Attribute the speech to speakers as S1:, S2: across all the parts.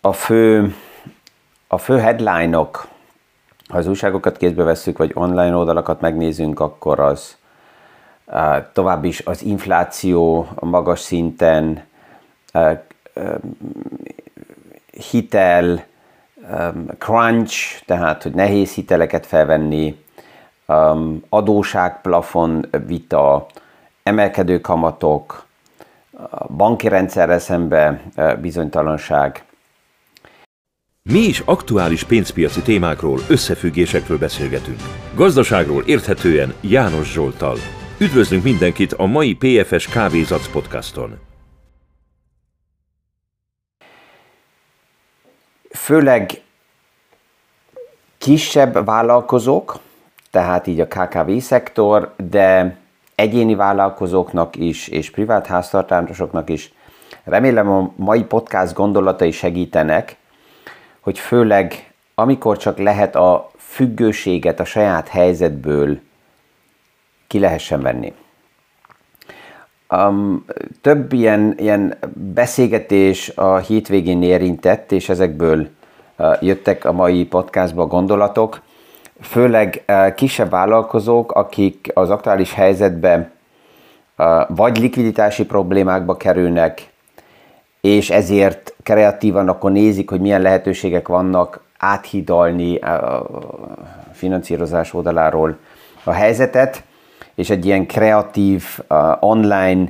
S1: a fő, a fő headline-ok, ha az újságokat kézbe vesszük, vagy online oldalakat megnézünk, akkor az tovább is az infláció magas szinten, hitel, crunch, tehát hogy nehéz hiteleket felvenni, adóságplafon vita, emelkedő kamatok, banki rendszerre szembe bizonytalanság.
S2: Mi is aktuális pénzpiaci témákról, összefüggésekről beszélgetünk. Gazdaságról érthetően János Zsoltal. Üdvözlünk mindenkit a mai PFS Kávézac podcaston.
S1: Főleg kisebb vállalkozók, tehát így a KKV szektor, de egyéni vállalkozóknak is, és privát háztartásoknak is. Remélem a mai podcast gondolatai segítenek, hogy főleg amikor csak lehet a függőséget a saját helyzetből ki lehessen venni. Um, több ilyen, ilyen beszélgetés a hétvégén érintett, és ezekből uh, jöttek a mai podcastba gondolatok főleg eh, kisebb vállalkozók, akik az aktuális helyzetben eh, vagy likviditási problémákba kerülnek, és ezért kreatívan akkor nézik, hogy milyen lehetőségek vannak áthidalni eh, a finanszírozás oldaláról a helyzetet, és egy ilyen kreatív online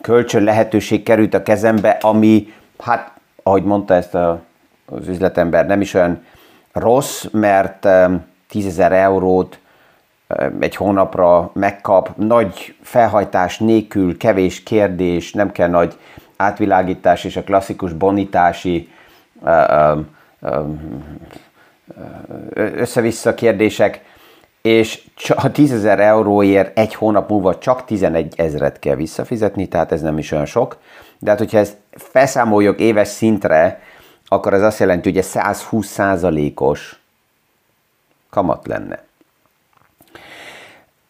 S1: kölcsön lehetőség került a kezembe, ami, hát, ahogy mondta ezt a, az üzletember, nem is olyan rossz, mert 10 eurót egy hónapra megkap, nagy felhajtás nélkül, kevés kérdés, nem kell nagy átvilágítás és a klasszikus bonitási össze-vissza kérdések, és a 10 ezer euróért egy hónap múlva csak 11 ezeret kell visszafizetni, tehát ez nem is olyan sok. De hát, hogyha ezt felszámoljuk éves szintre, akkor ez azt jelenti, hogy ez 120 százalékos kamat lenne.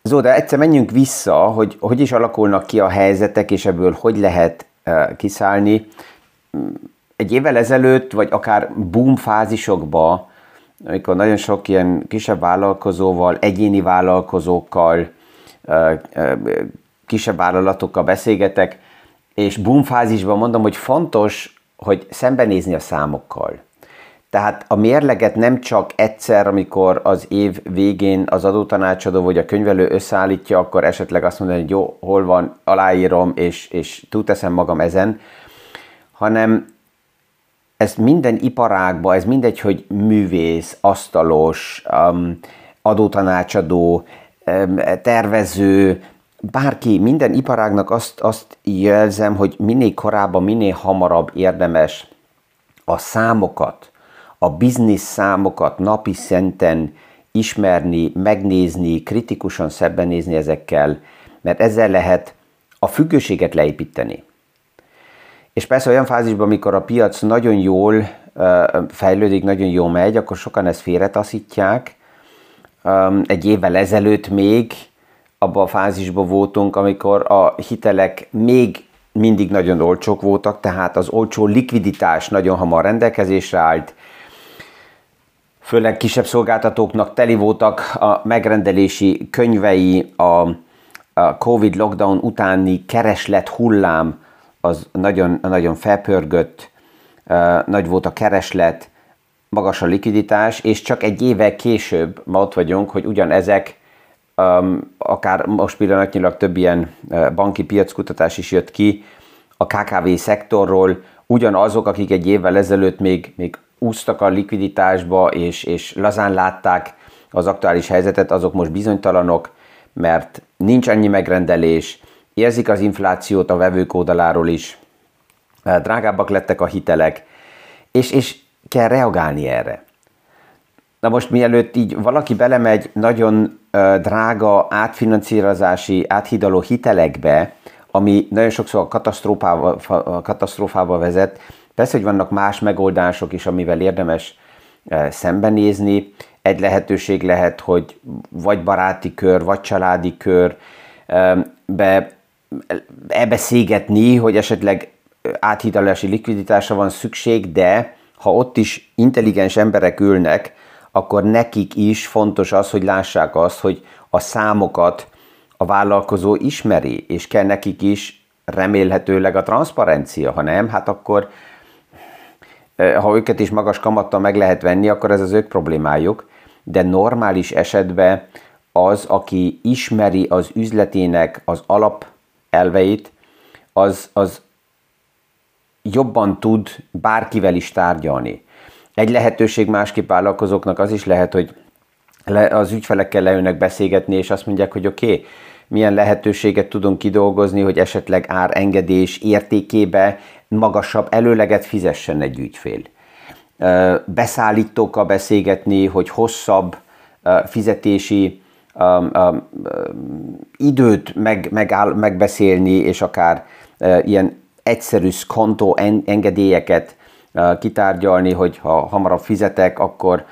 S1: Zóda, egyszer menjünk vissza, hogy hogy is alakulnak ki a helyzetek, és ebből hogy lehet kiszállni. Egy évvel ezelőtt, vagy akár boom fázisokba, amikor nagyon sok ilyen kisebb vállalkozóval, egyéni vállalkozókkal, kisebb vállalatokkal beszélgetek, és boom fázisban mondom, hogy fontos hogy szembenézni a számokkal. Tehát a mérleget nem csak egyszer, amikor az év végén az adótanácsadó vagy a könyvelő összeállítja, akkor esetleg azt mondani, hogy jó, hol van, aláírom, és, és túlteszem magam ezen, hanem ez minden iparágban, ez mindegy, hogy művész, asztalos, um, adótanácsadó, um, tervező, bárki, minden iparágnak azt, azt jelzem, hogy minél korábban, minél hamarabb érdemes a számokat, a biznisz számokat napi szinten ismerni, megnézni, kritikusan szembenézni ezekkel, mert ezzel lehet a függőséget leépíteni. És persze olyan fázisban, amikor a piac nagyon jól fejlődik, nagyon jól megy, akkor sokan ezt félretaszítják. Egy évvel ezelőtt még abban a fázisban voltunk, amikor a hitelek még mindig nagyon olcsók voltak, tehát az olcsó likviditás nagyon hamar rendelkezésre állt, főleg kisebb szolgáltatóknak teli voltak a megrendelési könyvei, a, a Covid lockdown utáni kereslet hullám az nagyon, nagyon felpörgött, nagy volt a kereslet, magas a likviditás, és csak egy évvel később ma ott vagyunk, hogy ugyanezek akár most pillanatnyilag több ilyen banki piackutatás is jött ki a KKV szektorról, ugyanazok, akik egy évvel ezelőtt még, még úsztak a likviditásba, és, és lazán látták az aktuális helyzetet, azok most bizonytalanok, mert nincs annyi megrendelés, érzik az inflációt a vevők oldaláról is, drágábbak lettek a hitelek, és, és kell reagálni erre. Na most mielőtt így valaki belemegy nagyon drága átfinanszírozási, áthidaló hitelekbe, ami nagyon sokszor a katasztrófával, a katasztrófával vezet, persze, hogy vannak más megoldások is, amivel érdemes szembenézni. Egy lehetőség lehet, hogy vagy baráti kör, vagy családi kör, be, ebbe szégetni, hogy esetleg áthidalási likviditásra van szükség, de ha ott is intelligens emberek ülnek, akkor nekik is fontos az, hogy lássák azt, hogy a számokat a vállalkozó ismeri, és kell nekik is remélhetőleg a transzparencia, ha nem, hát akkor ha őket is magas kamattal meg lehet venni, akkor ez az ők problémájuk, de normális esetben az, aki ismeri az üzletének az alapelveit, az, az jobban tud bárkivel is tárgyalni. Egy lehetőség másképp vállalkozóknak az is lehet, hogy az ügyfelekkel leülnek beszélgetni, és azt mondják, hogy oké, okay, milyen lehetőséget tudunk kidolgozni, hogy esetleg árengedés értékébe magasabb előleget fizessen egy ügyfél. Beszállítókkal beszélgetni, hogy hosszabb fizetési időt meg, megáll, megbeszélni, és akár ilyen egyszerű kontó engedélyeket kitárgyalni, hogy ha hamarabb fizetek, akkor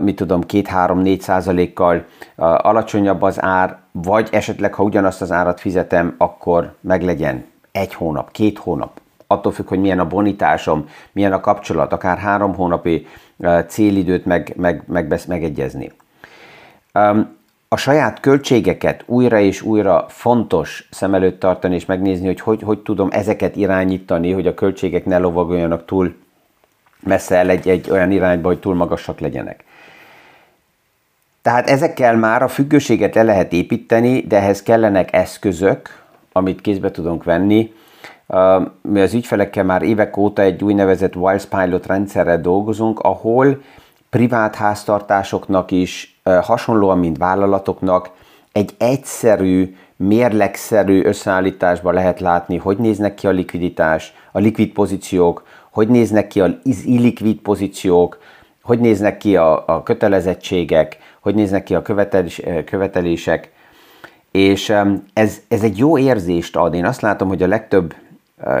S1: mit tudom, 2-3-4 százalékkal alacsonyabb az ár, vagy esetleg, ha ugyanazt az árat fizetem, akkor meglegyen egy hónap, két hónap, attól függ, hogy milyen a bonitásom, milyen a kapcsolat, akár három hónapi célidőt meg, meg, meg, megegyezni. A saját költségeket újra és újra fontos szem előtt tartani, és megnézni, hogy hogy, hogy tudom ezeket irányítani, hogy a költségek ne lovagoljanak túl messze el egy, egy olyan irányba, hogy túl magasak legyenek. Tehát ezekkel már a függőséget le lehet építeni, de ehhez kellenek eszközök, amit kézbe tudunk venni. Mi az ügyfelekkel már évek óta egy úgynevezett Wiles Pilot rendszerrel dolgozunk, ahol privát háztartásoknak is, hasonlóan, mint vállalatoknak, egy egyszerű, mérlegszerű összeállításban lehet látni, hogy néznek ki a likviditás, a likvid pozíciók, hogy néznek ki az illikvid pozíciók, hogy néznek ki a, a kötelezettségek, hogy néznek ki a követelés, követelések, és ez, ez egy jó érzést ad. Én azt látom, hogy a legtöbb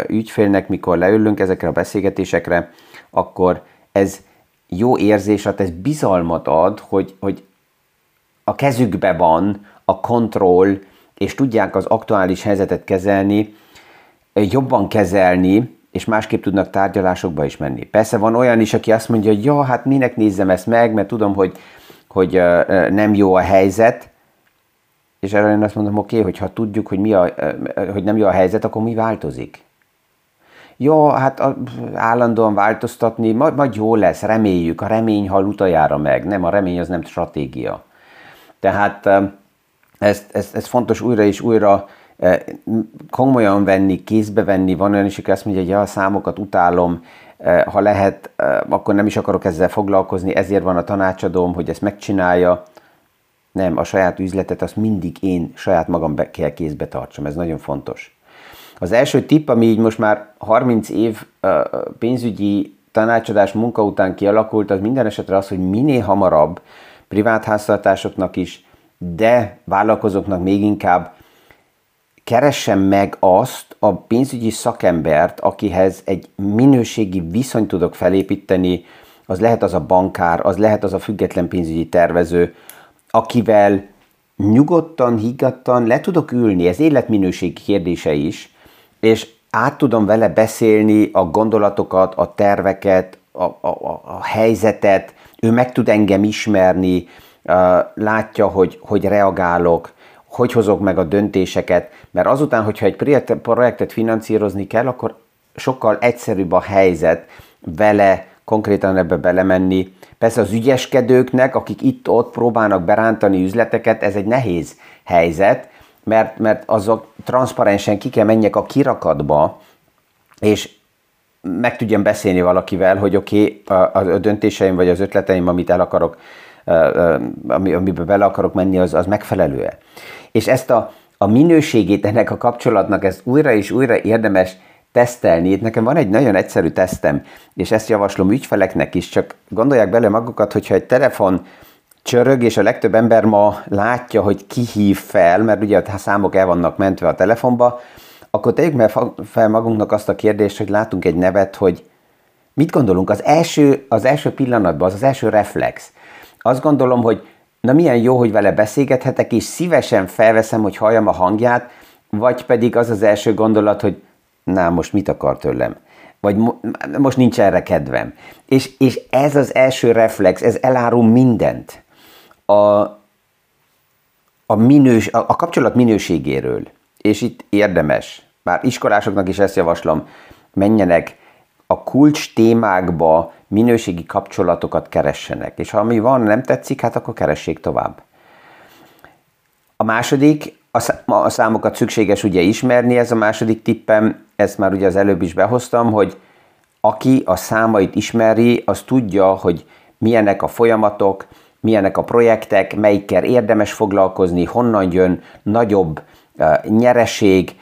S1: ügyfélnek, mikor leülünk ezekre a beszélgetésekre, akkor ez jó érzés ad, ez bizalmat ad, hogy, hogy a kezükbe van a kontroll, és tudják az aktuális helyzetet kezelni, jobban kezelni, és másképp tudnak tárgyalásokba is menni. Persze van olyan is, aki azt mondja, hogy ja, hát minek nézzem ezt meg, mert tudom, hogy, hogy nem jó a helyzet, és erre én azt mondom, oké, okay, hogy ha tudjuk, hogy, mi a, hogy nem jó a helyzet, akkor mi változik? Jó, hát állandóan változtatni, majd, majd jó lesz, reméljük, a remény hal utajára meg, nem, a remény az nem stratégia. Tehát ezt, ezt, ezt fontos újra és újra komolyan venni, kézbe venni, van olyan is, aki azt mondja, hogy ja, a számokat utálom, ha lehet, akkor nem is akarok ezzel foglalkozni, ezért van a tanácsadóm, hogy ezt megcsinálja. Nem, a saját üzletet azt mindig én saját magam be kell kézbe tartsam, ez nagyon fontos. Az első tipp, ami így most már 30 év pénzügyi tanácsadás munka után kialakult, az minden esetre az, hogy minél hamarabb privát háztartásoknak is, de vállalkozóknak még inkább keressen meg azt a pénzügyi szakembert, akihez egy minőségi viszonyt tudok felépíteni, az lehet az a bankár, az lehet az a független pénzügyi tervező, akivel nyugodtan, higgadtan le tudok ülni, ez életminőség kérdése is, és át tudom vele beszélni a gondolatokat, a terveket, a, a, a, a helyzetet, ő meg tud engem ismerni, látja, hogy, hogy reagálok, hogy hozok meg a döntéseket, mert azután, hogyha egy projektet finanszírozni kell, akkor sokkal egyszerűbb a helyzet vele konkrétan ebbe belemenni. Persze az ügyeskedőknek, akik itt-ott próbálnak berántani üzleteket, ez egy nehéz helyzet, mert, mert azok transzparensen ki kell menjek a kirakatba, és meg tudjam beszélni valakivel, hogy oké, okay, a, a döntéseim vagy az ötleteim, amit el akarok, amiben bele akarok menni, az, az megfelelő-e. És ezt a, a minőségét ennek a kapcsolatnak, ezt újra és újra érdemes tesztelni. Itt nekem van egy nagyon egyszerű tesztem, és ezt javaslom ügyfeleknek is, csak gondolják bele magukat, hogyha egy telefon csörög, és a legtöbb ember ma látja, hogy ki hív fel, mert ugye a számok el vannak mentve a telefonba, akkor tegyük meg fel magunknak azt a kérdést, hogy látunk egy nevet, hogy mit gondolunk? Az első, az első pillanatban, az az első reflex. Azt gondolom, hogy na milyen jó, hogy vele beszélgethetek, és szívesen felveszem, hogy halljam a hangját, vagy pedig az az első gondolat, hogy na most mit akar tőlem? Vagy mo- most nincs erre kedvem. És, és ez az első reflex, ez elárul mindent. A, a, minős, a, a kapcsolat minőségéről. És itt érdemes, már iskolásoknak is ezt javaslom, menjenek a kulcs témákba minőségi kapcsolatokat keressenek. És ha ami van, nem tetszik, hát akkor keressék tovább. A második, a számokat szükséges ugye ismerni, ez a második tippem, ezt már ugye az előbb is behoztam, hogy aki a számait ismeri, az tudja, hogy milyenek a folyamatok, milyenek a projektek, melyikkel érdemes foglalkozni, honnan jön nagyobb uh, nyereség,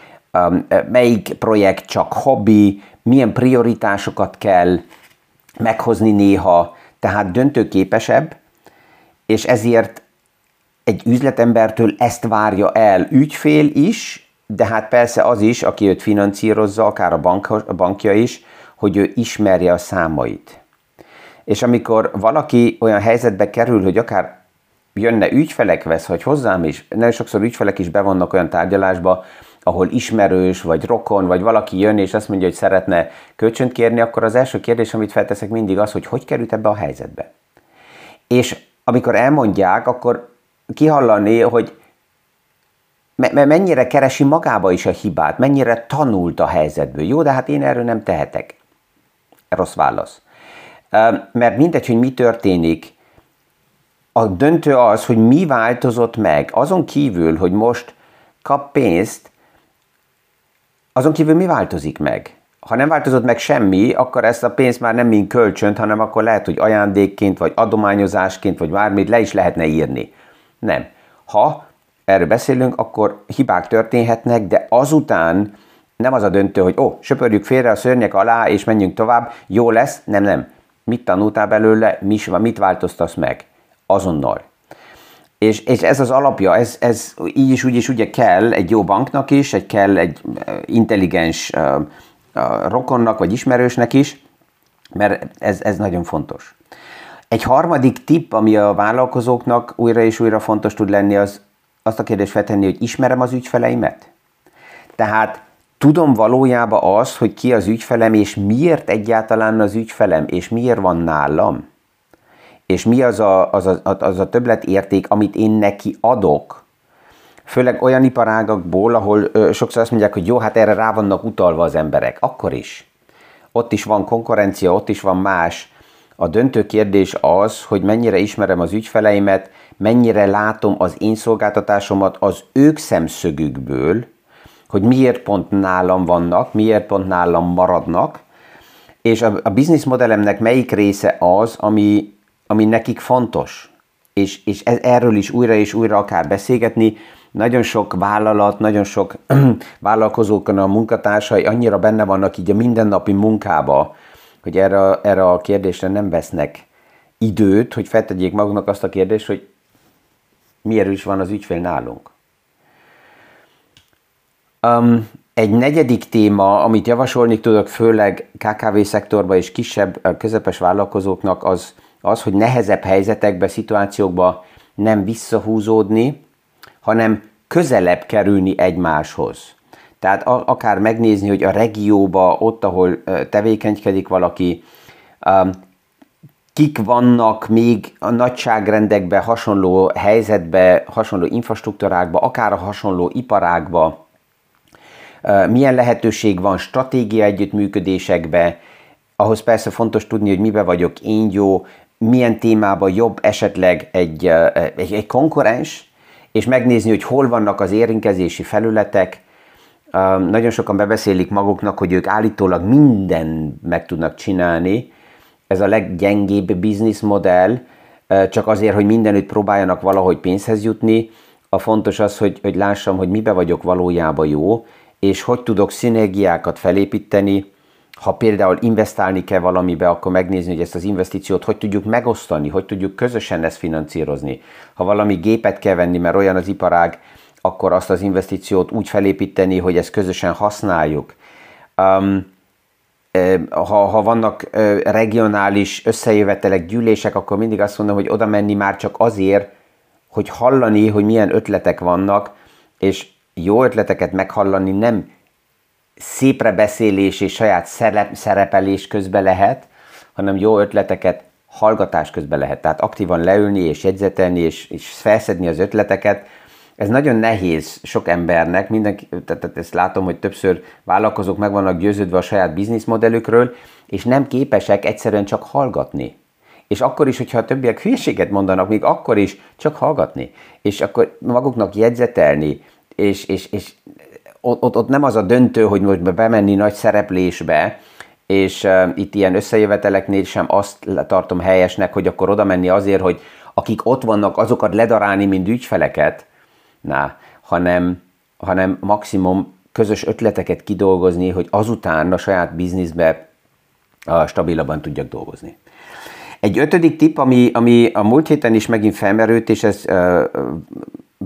S1: melyik projekt csak hobbi, milyen prioritásokat kell meghozni néha, tehát döntőképesebb, és ezért egy üzletembertől ezt várja el ügyfél is, de hát persze az is, aki őt finanszírozza, akár a, bank, a bankja is, hogy ő ismerje a számait. És amikor valaki olyan helyzetbe kerül, hogy akár jönne ügyfelek vesz, hogy hozzám is, nagyon sokszor ügyfelek is bevonnak olyan tárgyalásba, ahol ismerős, vagy rokon, vagy valaki jön, és azt mondja, hogy szeretne kölcsönt kérni, akkor az első kérdés, amit felteszek mindig az, hogy hogy került ebbe a helyzetbe. És amikor elmondják, akkor kihallani, hogy mennyire keresi magába is a hibát, mennyire tanult a helyzetből. Jó, de hát én erről nem tehetek. Rossz válasz. Mert mindegy, hogy mi történik, a döntő az, hogy mi változott meg. Azon kívül, hogy most kap pénzt, azon kívül mi változik meg? Ha nem változott meg semmi, akkor ezt a pénzt már nem mint kölcsönt, hanem akkor lehet, hogy ajándékként, vagy adományozásként, vagy bármit le is lehetne írni. Nem. Ha erről beszélünk, akkor hibák történhetnek, de azután nem az a döntő, hogy ó, oh, söpörjük félre a szörnyek alá, és menjünk tovább, jó lesz, nem, nem. Mit tanultál belőle, mit változtasz meg? Azonnal. És, és ez az alapja, ez, ez így is úgy is ugye kell egy jó banknak is, egy kell egy intelligens uh, uh, rokonnak vagy ismerősnek is, mert ez, ez nagyon fontos. Egy harmadik tipp, ami a vállalkozóknak újra és újra fontos tud lenni, az azt a kérdést feltenni, hogy ismerem az ügyfeleimet? Tehát tudom valójában azt, hogy ki az ügyfelem, és miért egyáltalán az ügyfelem, és miért van nálam? És mi az a, az a, az a többlet érték, amit én neki adok? Főleg olyan iparágakból, ahol ö, sokszor azt mondják, hogy jó, hát erre rá vannak utalva az emberek. Akkor is. Ott is van konkurencia, ott is van más. A döntő kérdés az, hogy mennyire ismerem az ügyfeleimet, mennyire látom az én szolgáltatásomat az ők szemszögükből, hogy miért pont nálam vannak, miért pont nálam maradnak, és a, a bizniszmodellemnek melyik része az, ami, ami nekik fontos. És, és ez, erről is újra és újra akár beszélgetni. Nagyon sok vállalat, nagyon sok vállalkozókon a munkatársai annyira benne vannak így a mindennapi munkába, hogy erre, erre a kérdésre nem vesznek időt, hogy feltegyék maguknak azt a kérdést, hogy miért is van az ügyfél nálunk. Um, egy negyedik téma, amit javasolni tudok, főleg KKV szektorban és kisebb, közepes vállalkozóknak, az az, hogy nehezebb helyzetekbe, szituációkba nem visszahúzódni, hanem közelebb kerülni egymáshoz. Tehát akár megnézni, hogy a regióba, ott, ahol tevékenykedik valaki, kik vannak még a nagyságrendekben, hasonló helyzetbe, hasonló infrastruktúrákba, akár a hasonló iparákba, milyen lehetőség van stratégia együttműködésekbe, ahhoz persze fontos tudni, hogy mibe vagyok én jó, milyen témában jobb esetleg egy, egy, egy konkurens, és megnézni, hogy hol vannak az érinkezési felületek. Nagyon sokan bebeszélik maguknak, hogy ők állítólag minden meg tudnak csinálni, ez a leggyengébb bizniszmodell, csak azért, hogy mindenütt próbáljanak valahogy pénzhez jutni. A fontos az, hogy, hogy lássam, hogy mibe vagyok valójában jó, és hogy tudok szinergiákat felépíteni, ha például investálni kell valamibe, akkor megnézni, hogy ezt az investíciót hogy tudjuk megosztani, hogy tudjuk közösen ezt finanszírozni. Ha valami gépet kell venni, mert olyan az iparág, akkor azt az investíciót úgy felépíteni, hogy ezt közösen használjuk. Um, ha, ha vannak regionális összejövetelek, gyűlések, akkor mindig azt mondom, hogy oda menni már csak azért, hogy hallani, hogy milyen ötletek vannak, és jó ötleteket meghallani nem szépre beszélés és saját szerepelés közben lehet, hanem jó ötleteket hallgatás közben lehet. Tehát aktívan leülni és jegyzetelni és, és felszedni az ötleteket. Ez nagyon nehéz sok embernek, mindenki, tehát ezt látom, hogy többször vállalkozók meg vannak győződve a saját bizniszmodellükről, és nem képesek egyszerűen csak hallgatni. És akkor is, hogyha a többiek hülyeséget mondanak, még akkor is csak hallgatni. És akkor maguknak jegyzetelni, és, és, és ott, ott, ott nem az a döntő, hogy most bemenni nagy szereplésbe, és uh, itt ilyen összejöveteleknél sem azt tartom helyesnek, hogy akkor oda menni azért, hogy akik ott vannak, azokat ledarálni, mint ügyfeleket, na, hanem, hanem maximum közös ötleteket kidolgozni, hogy azután a saját bizniszbe uh, stabilabban tudjak dolgozni. Egy ötödik tip, ami, ami a múlt héten is megint felmerült, és ez uh,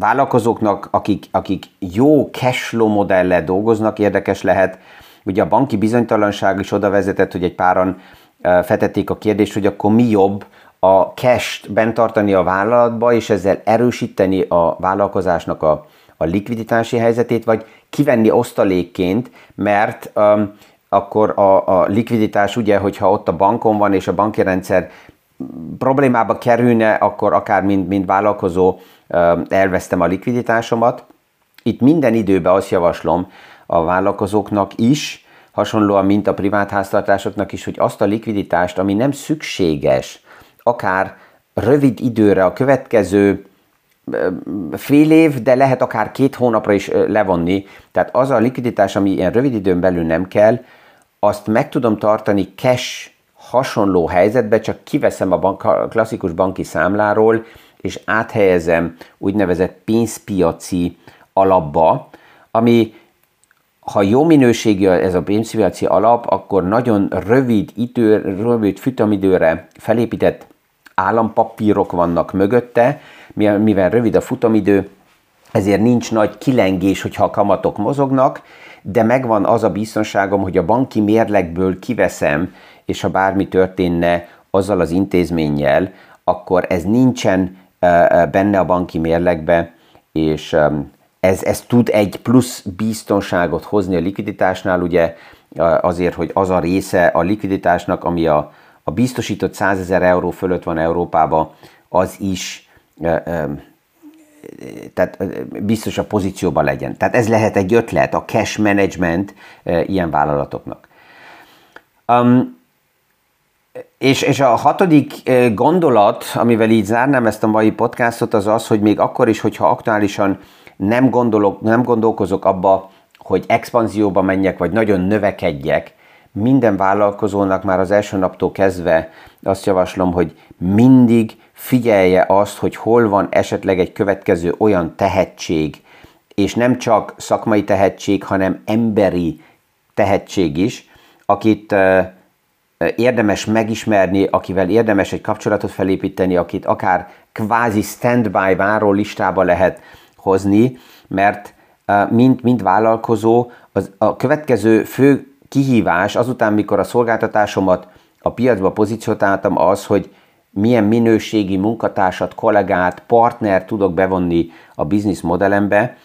S1: vállalkozóknak, akik, akik jó cashflow modellel dolgoznak, érdekes lehet, Ugye a banki bizonytalanság is oda vezetett, hogy egy páran fetették a kérdést, hogy akkor mi jobb a cash-t bent tartani a vállalatba, és ezzel erősíteni a vállalkozásnak a, a likviditási helyzetét, vagy kivenni osztalékként, mert um, akkor a, a likviditás ugye, hogyha ott a bankon van, és a banki rendszer problémába kerülne, akkor akár mind, mind vállalkozó elvesztem a likviditásomat. Itt minden időben azt javaslom, a vállalkozóknak is, hasonlóan, mint a privát háztartásoknak is, hogy azt a likviditást, ami nem szükséges, akár rövid időre, a következő fél év, de lehet akár két hónapra is levonni. Tehát az a likviditás, ami ilyen rövid időn belül nem kell, azt meg tudom tartani cash hasonló helyzetbe, csak kiveszem a bank, klasszikus banki számláról, és áthelyezem úgynevezett pénzpiaci alapba, ami ha jó minőségű ez a pénzpiaci alap, akkor nagyon rövid idő, rövid futamidőre felépített állampapírok vannak mögötte, mivel rövid a futamidő, ezért nincs nagy kilengés, hogyha a kamatok mozognak, de megvan az a biztonságom, hogy a banki mérlegből kiveszem, és ha bármi történne azzal az intézménnyel, akkor ez nincsen benne a banki mérlegbe, és ez, ez tud egy plusz biztonságot hozni a likviditásnál, ugye azért, hogy az a része a likviditásnak, ami a, a biztosított 100 ezer euró fölött van Európában, az is tehát biztos a pozícióban legyen. Tehát ez lehet egy ötlet, a cash management ilyen vállalatoknak. És, és a hatodik gondolat, amivel így zárnám ezt a mai podcastot, az az, hogy még akkor is, hogyha aktuálisan nem, gondolok, nem gondolkozok abba, hogy expanzióba menjek, vagy nagyon növekedjek, minden vállalkozónak már az első naptól kezdve azt javaslom, hogy mindig figyelje azt, hogy hol van esetleg egy következő olyan tehetség, és nem csak szakmai tehetség, hanem emberi tehetség is, akit érdemes megismerni, akivel érdemes egy kapcsolatot felépíteni, akit akár kvázi standby váró listába lehet hozni, mert mint, mint vállalkozó az, a következő fő kihívás azután, mikor a szolgáltatásomat a piacba pozícionáltam az, hogy milyen minőségi munkatársat, kollégát, partner tudok bevonni a biznisz modellembe,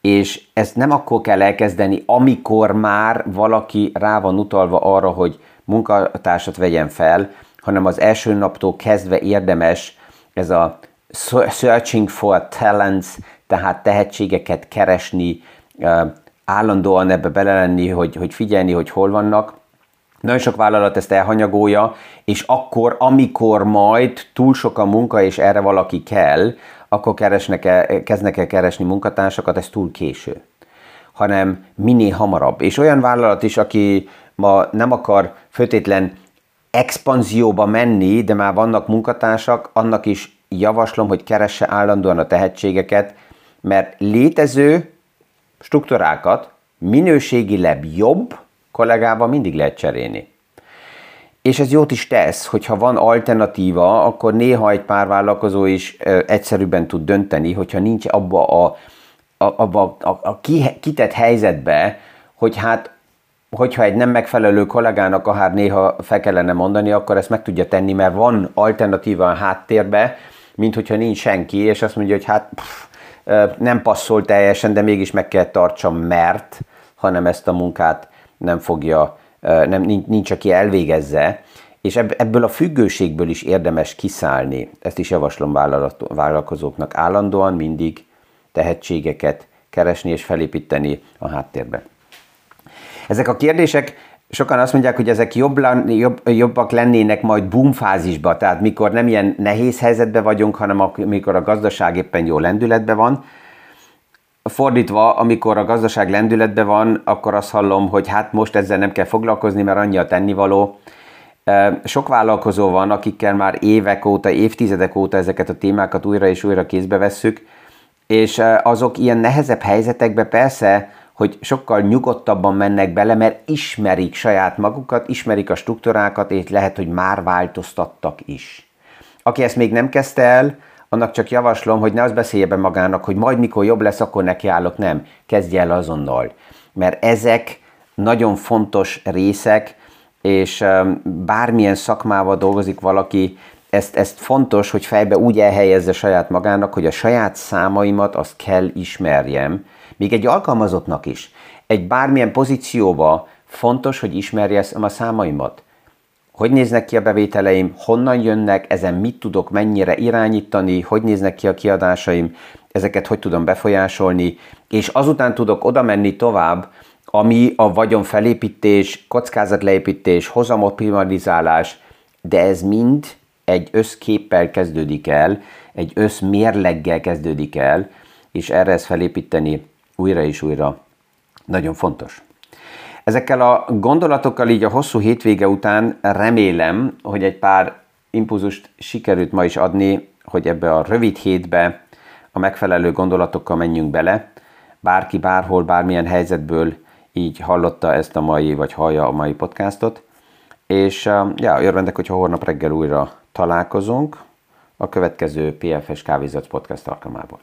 S1: és ezt nem akkor kell elkezdeni, amikor már valaki rá van utalva arra, hogy munkatársat vegyen fel, hanem az első naptól kezdve érdemes ez a searching for talents, tehát tehetségeket keresni, állandóan ebbe bele lenni, hogy, hogy figyelni, hogy hol vannak. Nagyon sok vállalat ezt elhanyagolja, és akkor, amikor majd túl sok a munka, és erre valaki kell, akkor keresnek el, kezdnek el keresni munkatársakat, ez túl késő hanem minél hamarabb. És olyan vállalat is, aki ma nem akar főtétlen expanzióba menni, de már vannak munkatársak, annak is javaslom, hogy keresse állandóan a tehetségeket, mert létező struktúrákat minőségileg jobb kollégával mindig lehet cserélni. És ez jót is tesz, hogyha van alternatíva, akkor néha egy pár vállalkozó is egyszerűbben tud dönteni, hogyha nincs abba a, a, abba a, a kitett helyzetbe, hogy hát hogyha egy nem megfelelő kollégának akár néha fel kellene mondani, akkor ezt meg tudja tenni, mert van alternatíva a háttérbe, mint hogyha nincs senki, és azt mondja, hogy hát pff, nem passzol teljesen, de mégis meg kell tartsam, mert hanem ezt a munkát nem fogja, nem, nincs, aki elvégezze, és ebből a függőségből is érdemes kiszállni. Ezt is javaslom vállalkozóknak állandóan mindig tehetségeket keresni és felépíteni a háttérbe. Ezek a kérdések, sokan azt mondják, hogy ezek jobb, jobb, jobbak lennének majd boomfázisba, tehát mikor nem ilyen nehéz helyzetben vagyunk, hanem amikor a gazdaság éppen jó lendületben van. Fordítva, amikor a gazdaság lendületben van, akkor azt hallom, hogy hát most ezzel nem kell foglalkozni, mert annyi a tennivaló. Sok vállalkozó van, akikkel már évek óta, évtizedek óta ezeket a témákat újra és újra kézbe vesszük, és azok ilyen nehezebb helyzetekbe persze, hogy sokkal nyugodtabban mennek bele, mert ismerik saját magukat, ismerik a struktúrákat, és lehet, hogy már változtattak is. Aki ezt még nem kezdte el, annak csak javaslom, hogy ne az beszélje be magának, hogy majd mikor jobb lesz, akkor nekiállok, nem. Kezdje el azonnal. Mert ezek nagyon fontos részek, és bármilyen szakmával dolgozik valaki, ezt, ezt fontos, hogy fejbe úgy elhelyezze saját magának, hogy a saját számaimat azt kell ismerjem, még egy alkalmazottnak is. Egy bármilyen pozícióba fontos, hogy ismerje a számaimat. Hogy néznek ki a bevételeim, honnan jönnek, ezen mit tudok mennyire irányítani, hogy néznek ki a kiadásaim, ezeket hogy tudom befolyásolni, és azután tudok oda menni tovább, ami a vagyon felépítés, kockázatleépítés, hozamoptimalizálás, de ez mind egy összképpel kezdődik el, egy összmérleggel kezdődik el, és erre ezt felépíteni újra és újra nagyon fontos. Ezekkel a gondolatokkal így a hosszú hétvége után remélem, hogy egy pár impulzust sikerült ma is adni, hogy ebbe a rövid hétbe a megfelelő gondolatokkal menjünk bele. Bárki bárhol, bármilyen helyzetből így hallotta ezt a mai, vagy hallja a mai podcastot. És ja, örvendek, hogyha holnap reggel újra találkozunk a következő PFS Kávézat podcast alkalmából.